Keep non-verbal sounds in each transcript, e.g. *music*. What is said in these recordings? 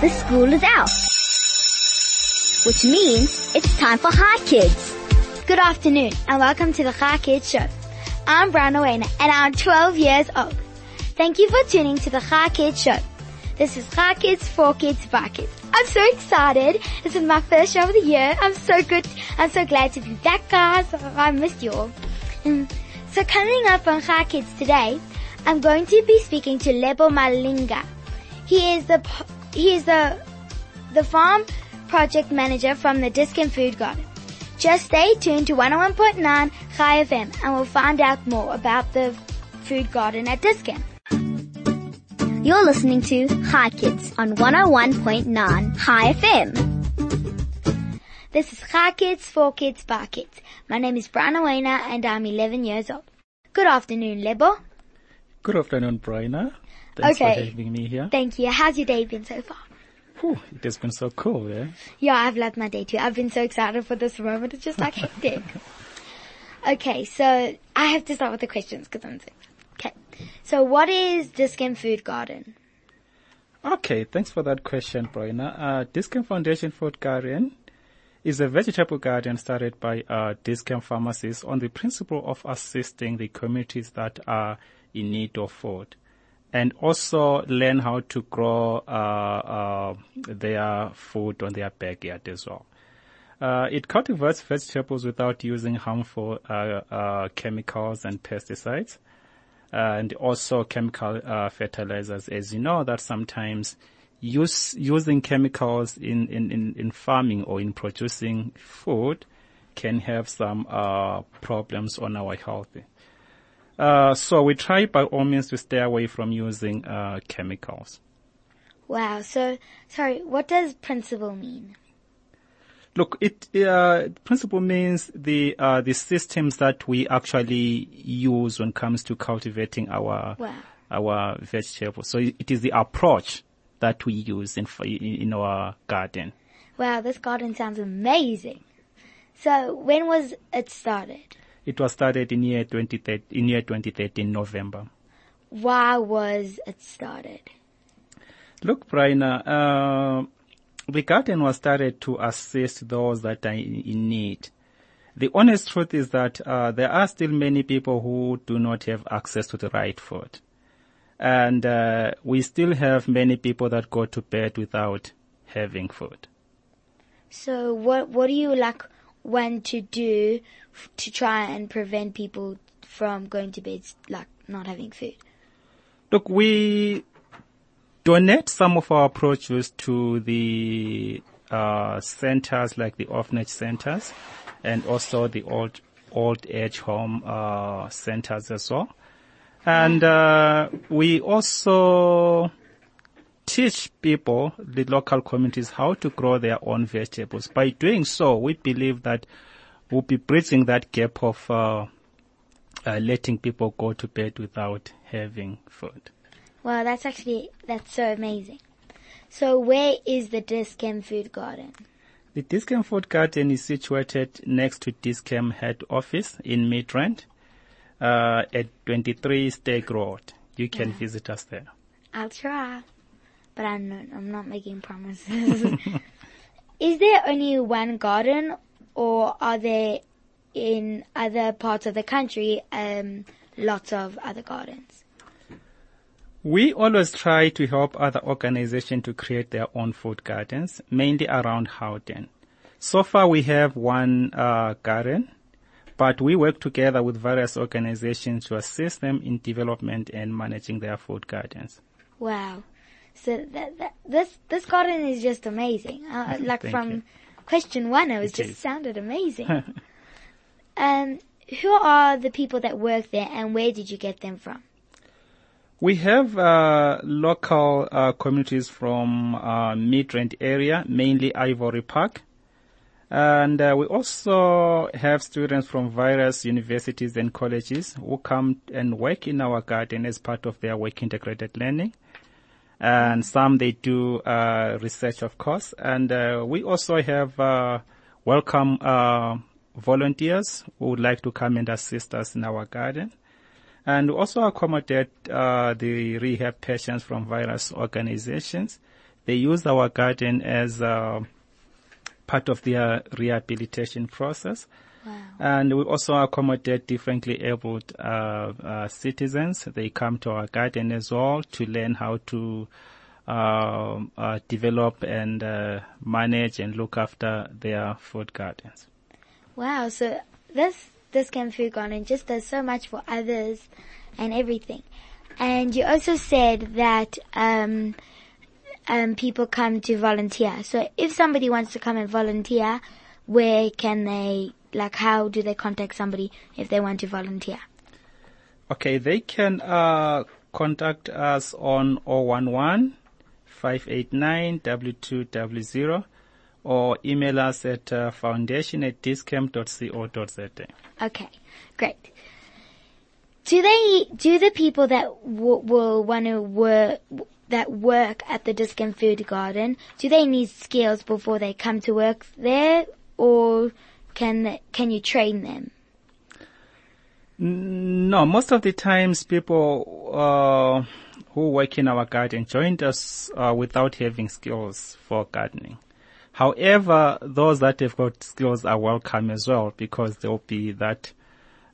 The school is out. Which means it's time for Chai Kids. Good afternoon and welcome to the Chai Kids show. I'm Brianna Wayner and I'm 12 years old. Thank you for tuning to the Chai Kids show. This is Chai Kids, for Kids, by Kids. I'm so excited. This is my first show of the year. I'm so good. I'm so glad to be back guys. I missed you all. Mm. So coming up on Chai Kids today, I'm going to be speaking to Lebo Malinga. He is the he is the the farm project manager from the Dis-Chem Food Garden. Just stay tuned to 101.9 Chai FM and we'll find out more about the food garden at Dis-Chem. You're listening to Chai Kids on 101.9 Chai FM. This is Chai Kids for Kids by Kids. My name is Brianna Wayner and I'm 11 years old. Good afternoon, Lebo. Good afternoon, Brianna. Thanks Okay. for having me here. Thank you. How's your day been so far? Whew, it has been so cool, yeah? Yeah, I've loved my day too. I've been so excited for this moment. It's just like hectic. *laughs* Okay, so I have to start with the questions because I'm so Okay. So what is Dis-Chem Food Garden? Okay, thanks for that question, Brianna. Uh, Dis-Chem Foundation Food Garden is a vegetable garden started by uh, Dis-Chem pharmacists on the principle of assisting the communities that are in need of food and also learn how to grow uh, uh, their food on their backyard as well. Uh, it cultivates vegetables without using harmful uh, uh, chemicals and pesticides, and also chemical uh, fertilizers. As you know, that sometimes use using chemicals in, in, in, in farming or in producing food can have some uh, problems on our health. Uh, so we try by all means to stay away from using uh, chemicals. Wow. So, sorry, what does principle mean? Look, it uh, principle means the uh, the systems that we actually use when it comes to cultivating our Wow. our vegetables. So it it is the approach that we use in in our garden. Wow, this garden sounds amazing. So, when was it started? It was started in year 2013, in year 2013 November. Why was it started? Look, Brianna, uh, the garden was started to assist those that are in, in need. The honest truth is that uh, there are still many people who do not have access to the right food. And uh, we still have many people that go to bed without having food. So, what what do you like want to do to try and prevent people from going to bed like not having food? Look, we donate some of our produce to the uh, centers like the orphanage centers and also the old old age home uh, centers as well. And uh, we also teach people, the local communities, how to grow their own vegetables. By doing so, we believe that we'll be bridging that gap of uh, uh, letting people go to bed without having food. Wow, that's actually that's so amazing. So, where is the Dis-Chem Food Garden? The Dis-Chem Food Garden is situated next to Dis-Chem head office in Midrand uh, at 23 Stag Road. You can visit us there. I'll try, but I'm not. I'm not making promises. *laughs* is there only one garden, or are there in other parts of the country um, lots of other gardens? We always try to help other organizations to create their own food gardens, mainly around Houghton. So far we have one uh, garden, but we work together with various organizations to assist them in development and managing their food gardens. Wow. So that, that this this garden is just amazing. Uh, *laughs* like Thank from you. question one, it was It just is. sounded amazing. *laughs* um, who are the people that work there, and where did you get them from? We have uh, local uh, communities from uh, Midrand area, mainly Ivory Park. And uh, we also have students from various universities and colleges who come and work in our garden as part of their work integrated learning. And some they do uh, research, of course. And uh, we also have uh, welcome volunteers who would like to come and assist us in our garden and also accommodate uh, the rehab patients from various organizations. they use our garden as uh, part of their rehabilitation process. Wow. And we also accommodate differently abled uh, uh, citizens. They come to our garden as well to learn how to um, uh, develop and uh, manage and look after their food gardens. Wow. So this Dis-Chem Food Garden just does so much for others and everything. And you also said that um, um, people come to volunteer. So if somebody wants to come and volunteer, where can they, like, how do they contact somebody if they want to volunteer? Okay, they can uh, contact us on 011 589 2200 or email us at uh, foundation at dischem.co.za. Okay, great. Do they, do the people that w- will want to work, that work at the Dis-Chem Food Garden, do they need skills before they come to work there or can, can you train them? No, most of the times people uh, who work in our garden joined us uh, without having skills for gardening. However, those that have got skills are welcome as well because there will be that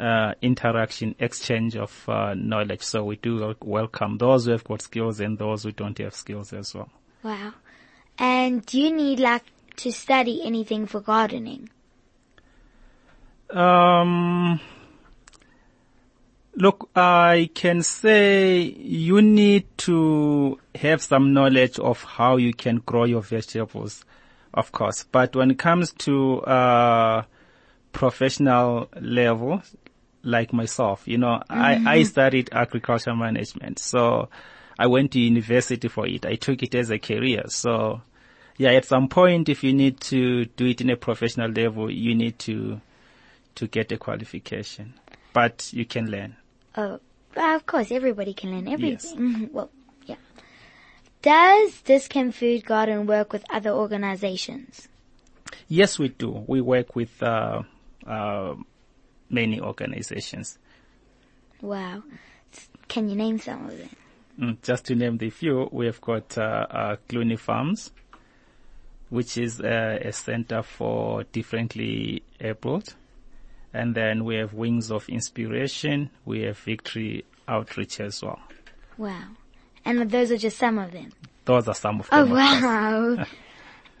uh, interaction, exchange of uh, knowledge. So we do welcome those who have got skills and those who don't have skills as well. Wow. And do you need like to study anything for gardening? Um, look, I can say you need to have some knowledge of how you can grow your vegetables, of course. But when it comes to uh, professional level, like myself, you know, I, I studied agriculture management, so I went to university for it. I took it as a career, so yeah, at some point, if you need to do it in a professional level, you need to to get a qualification, but you can learn. Oh, of course, everybody can learn everything. Yes. Mhm, Well, yeah. Does Dis-Chem Food Garden work with other organizations? Yes, we do. We work with uh, uh, many organizations. Wow. Can you name some of them? Mm, Just to name the few, we have got uh, uh, Cluny Farms, which is uh, a center for differently abled. And then we have Wings of Inspiration. We have Victory Outreach as well. Wow. And those are just some of them. Those are some of Oh, them. course. wow.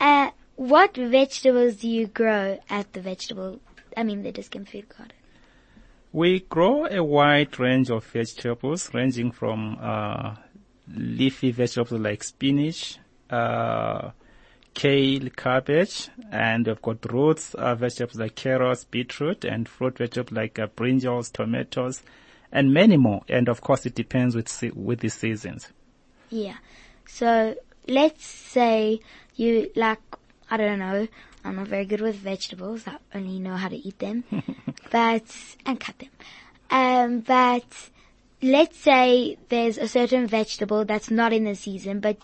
*laughs* uh, what vegetables do you grow at the vegetable, I mean the Dis-Chem Food Garden? We grow a wide range of vegetables, ranging from uh, leafy vegetables like spinach, uh, kale, cabbage, and we've got roots uh, vegetables like carrots, beetroot, and fruit vegetables like uh, brinjals, tomatoes, and many more. And of course, it depends with se- with the seasons. Yeah. So let's say you like, I don't know, I'm not very good with vegetables. I only know how to eat them, *laughs* but, and cut them. Um, but let's say there's a certain vegetable that's not in the season, but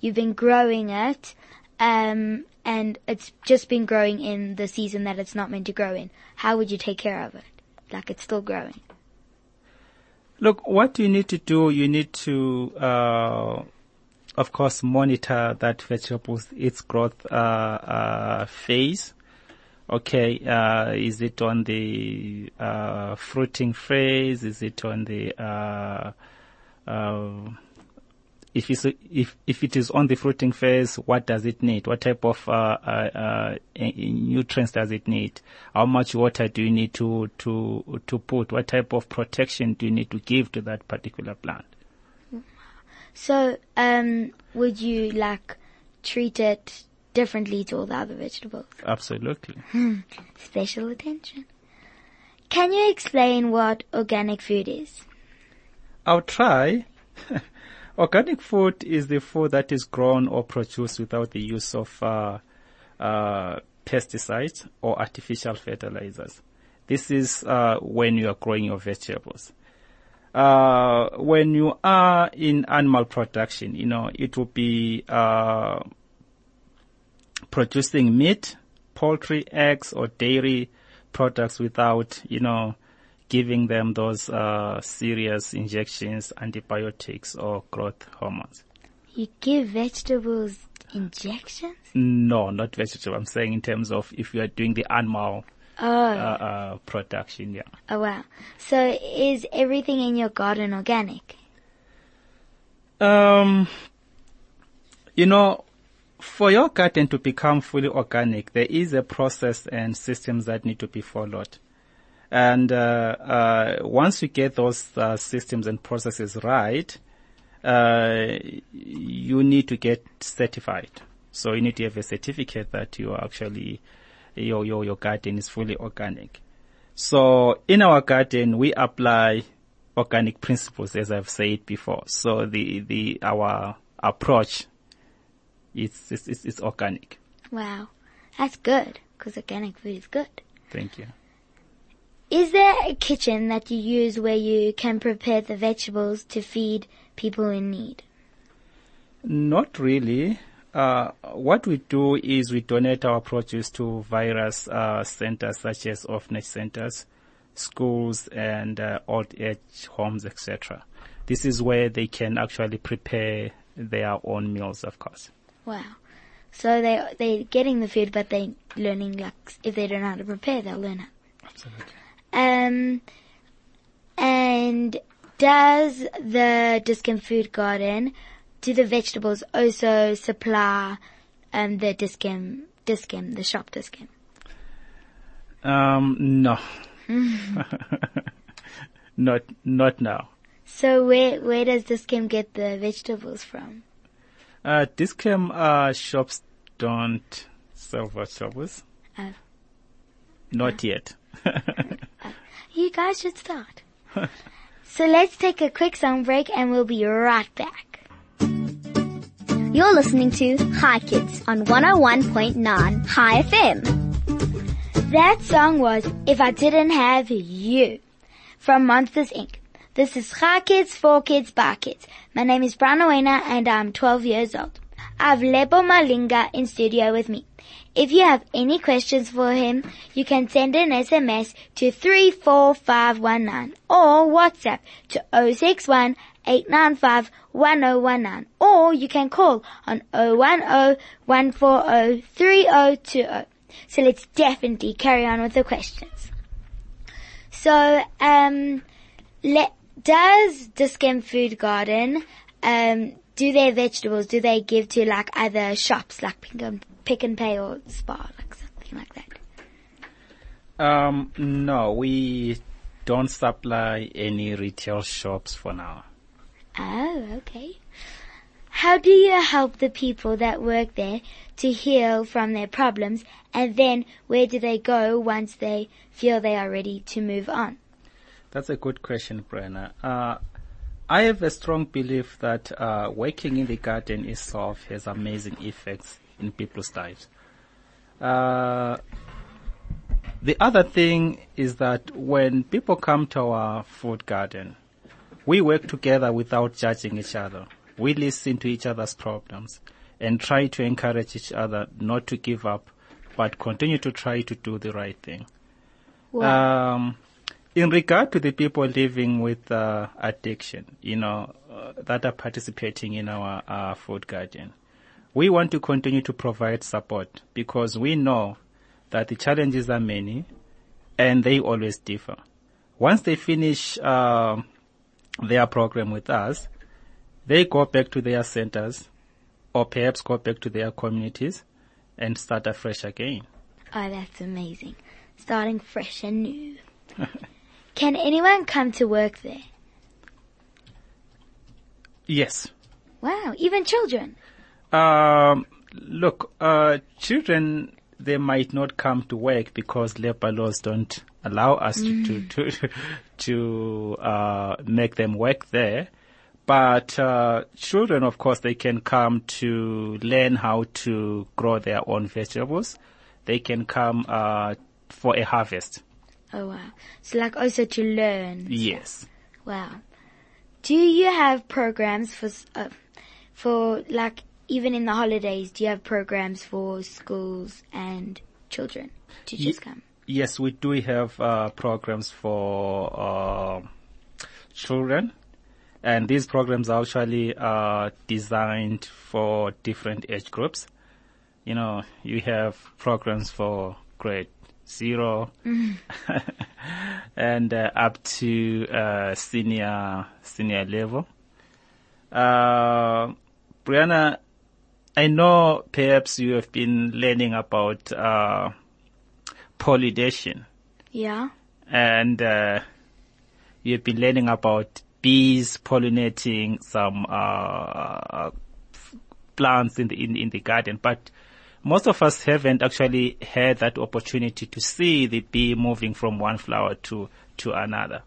you've been growing it, um, and it's just been growing in the season that it's not meant to grow in. How would you take care of it? Like it's still growing. Look, what you need to do, you need to, uh, of course, monitor that vegetables, its growth, uh, uh, phase. Okay, uh, is it on the, uh, fruiting phase? Is it on the, uh, if it's, if, if it is on the fruiting phase, what does it need? What type of, uh, uh, uh, i- i- nutrients does it need? How much water do you need to, to, to put? What type of protection do you need to give to that particular plant? So, um, would you like treat it differently to all the other vegetables? Absolutely. *laughs* Special attention. Can you explain what organic food is? I'll try. *laughs* Organic food is the food that is grown or produced without the use of uh, uh, pesticides or artificial fertilizers. This is uh, when you are growing your vegetables. Uh, when you are in animal production, you know, it will be uh, producing meat, poultry, eggs, or dairy products without, you know, giving them those uh, serious injections, antibiotics, or growth hormones. You give vegetables Injections? No, not vegetable. I'm saying in terms of if you are doing the animal Oh, uh, uh, production. Yeah. oh wow. So is everything in your garden organic? Um, you know, for your garden to become fully organic, there is a process and systems that need to be followed. And uh, uh, once you get those uh, systems and processes right, uh, you need to get certified. So you need to have a certificate that you are actually your your your garden is fully organic. So in our garden, we apply organic principles, as I've said before. So the the our approach is is, is, is organic. Wow. That's good, because organic food is good. Thank you. Is there a kitchen that you use where you can prepare the vegetables to feed people in need? Not really. Uh, what we do is we donate our produce to various uh, centers such as orphanage centers, schools, and uh, old age homes, etc. This is where they can actually prepare their own meals, of course. Wow. So they they're getting the food, but they're learning like if they don't know how to prepare, they'll learn it. Absolutely. Um, and does the Discount Food Garden, do the vegetables also supply um, the Discount, Discount, the shop Discount? Um, no. *laughs* not not now. So where where does Discount get the vegetables from? Uh, Dis-Chem uh, shops don't sell vegetables. Oh. Not yet. *laughs* You guys should start. *laughs* so let's take a quick song break and we'll be right back. You're listening to Chai Kids on 101.9 Chai FM. That song was If I Didn't Have You from Monsters Inc. This is Chai Kids, For Kids, By Kids. My name is Brian Owena and I'm 12 years old. I have Lebo Malinga in studio with me. If you have any questions for him, you can send an SMS to 34519 or WhatsApp to 061 895 1019 or you can call on 010 140 3020. So let's definitely carry on with the questions. So, um, let, does Dis-Chem Food Garden, um, do their vegetables, do they give to like other shops like and, Pick n Pay or Spar, like something like that? Um, no, we don't supply any retail shops for now. Oh, okay. How do you help the people that work there to heal from their problems and then where do they go once they feel they are ready to move on? That's a good question, Brenna. Uh, I have a strong belief that uh, working in the garden itself has amazing effects in people's lives. Uh, the other thing is that when people come to our food garden, we work together without judging each other. We listen to each other's problems and try to encourage each other not to give up, but continue to try to do the right thing. Um, in regard to the people living with uh, addiction, you know, uh, that are participating in our uh, food garden, we want to continue to provide support because we know that the challenges are many and they always differ. Once they finish uh, their program with us, they go back to their centers or perhaps go back to their communities and start afresh again. Oh, that's amazing. Starting fresh and new. *laughs* Can anyone come to work there? Yes. Wow, even children. Um, look, uh, children, they might not come to work because labor laws don't allow us to, to, to, to, uh, make them work there. But, uh, children, of course, they can come to learn how to grow their own vegetables. They can come, uh, for a harvest. Oh wow. So like also to learn. Yes. Wow. Do you have programs for, uh, for like even in the holidays, do you have programs for schools and children Ye- just come? Yes, we do have uh, programs for uh, children, And these programs are actually uh, designed for different age groups. You know, you have programs for grade zero *laughs* and uh, up to uh, senior senior level. Uh, Brianna, I know perhaps you have been learning about uh, pollination Yeah. and uh, you've been learning about bees pollinating some uh, plants in the in, in the garden, but most of us haven't actually had that opportunity to see the bee moving from one flower to to another.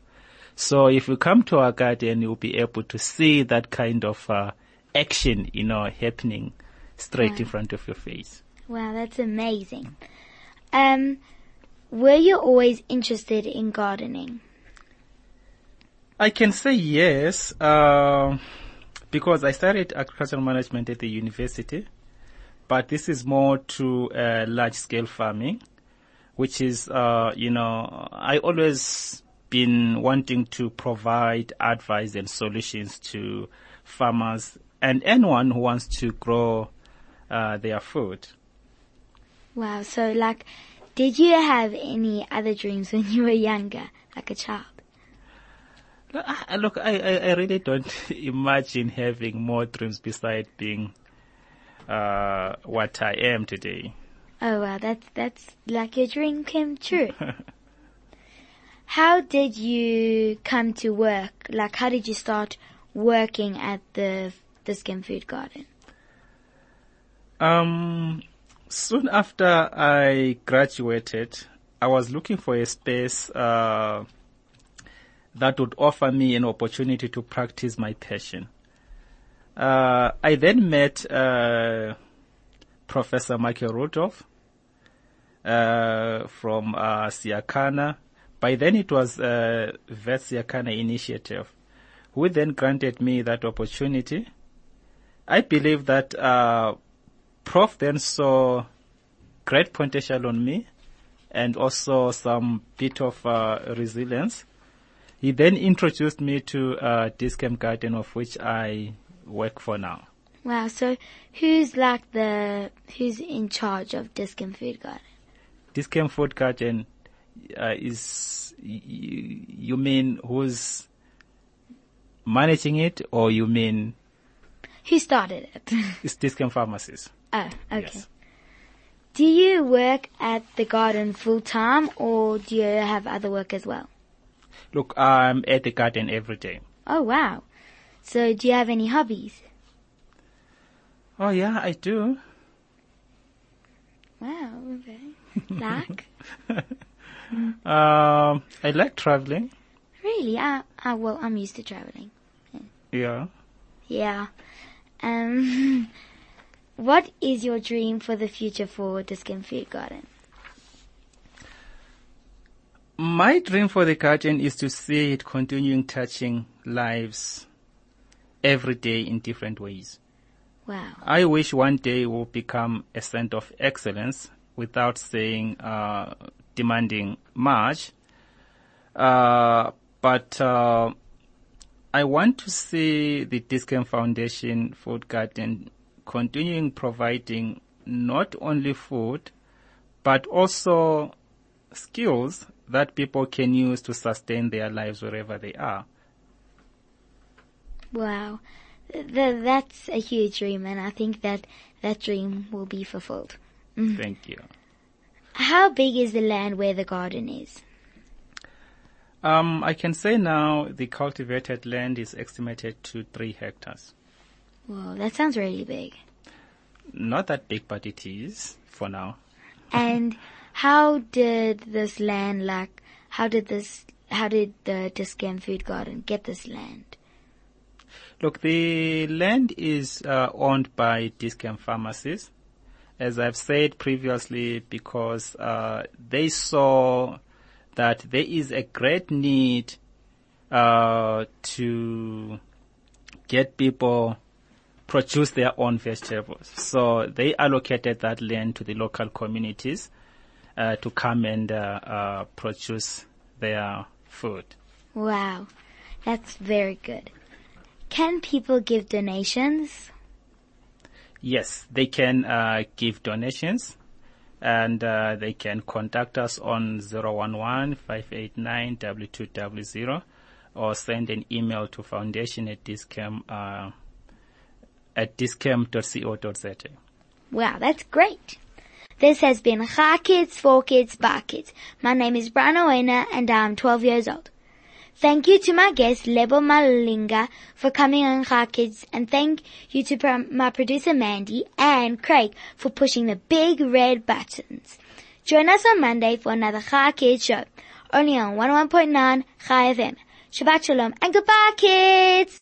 So if you come to our garden, you'll be able to see that kind of uh, action, you know, happening straight in front of your face. Wow, that's amazing. Um, were you always interested in gardening? I can say yes, uh, because I studied agricultural management at the university, but this is more to uh, large scale farming, which is, uh, you know, I always been wanting to provide advice and solutions to farmers and anyone who wants to grow uh, their food. Wow, so like, did you have any other dreams when you were younger, like a child? Look, I- I, I, really don't *laughs* imagine having more dreams beside being uh, what I am today. Oh wow, that's that's like your dream came true. *laughs* how did you come to work? Like, how did you start working at the the Dis-Chem Food Garden? Um, soon after I graduated, I was looking for a space uh, that would offer me an opportunity to practice my passion. Uh, I then met uh, Professor Michael Rudolph uh, from uh, Siyakhana. By then it was uh, Wits Siyakhana Initiative, who then granted me that opportunity. I believe that uh, Prof then saw great potential on me and also some bit of uh, resilience. He then introduced me to uh, Dis-Chem Garden, of which I work for now. Wow, so who's like the who's in charge of Dis-Chem Food Garden? Dis-Chem Food Garden uh, is, y- y- you mean who's managing it or you mean He started it? *laughs* it's Dis-Chem Pharmacies? Oh, okay. Yes. Do you work at the garden full time or do you have other work as well? Look, I'm at the garden every day. Oh wow. So do you have any hobbies? Oh yeah, I do. Wow, okay. Like? *laughs* Um, I like traveling. really? I, I, well, I'm used to traveling. Yeah. Yeah. Um, *laughs* what is your dream for the future for the Food Garden? My dream for the garden is to see it continuing touching lives every day in different ways. Wow. I wish one day it will become a center of excellence without saying, uh, demanding much. Uh, but, uh, I want to see the Dis-Chem Foundation Food Garden continuing providing not only food, but also skills that people can use to sustain their lives wherever they are. Wow. Th- that's a huge dream and I think that that dream will be fulfilled. Thank you. How big is the land where the garden is? Um, I can say now the cultivated land is estimated to three hectares. Wow, that sounds really big. Not that big, but it is for now. *laughs* And how did this land, like, how did this, how did the Dis-Chem Food Garden get this land? Look, the land is uh, owned by Dis-Chem Pharmacies, as I've said previously, because uh, they saw that there is a great need uh, to get people produce their own vegetables. So they allocated that land to the local communities uh, to come and uh, uh, produce their food. Wow. That's very good. can people give donations? Yes, they can uh, give donations and uh, they can contact us on 011-589-2200 or send an email to foundation at dischem, uh, at dischem.co.za. Wow, that's great. This has been Chai Kids, for Kids, by Kids. My name is Brian Owena and I'm 12 years old. Thank you to my guest, Lebo Malinga, for coming on Chai Kids, and thank you to my producer Mandy and Craig for pushing the big red buttons. Join us on Monday for another Chai Kids show, only on 101.9 Chai FM. Shabbat Shalom and goodbye kids!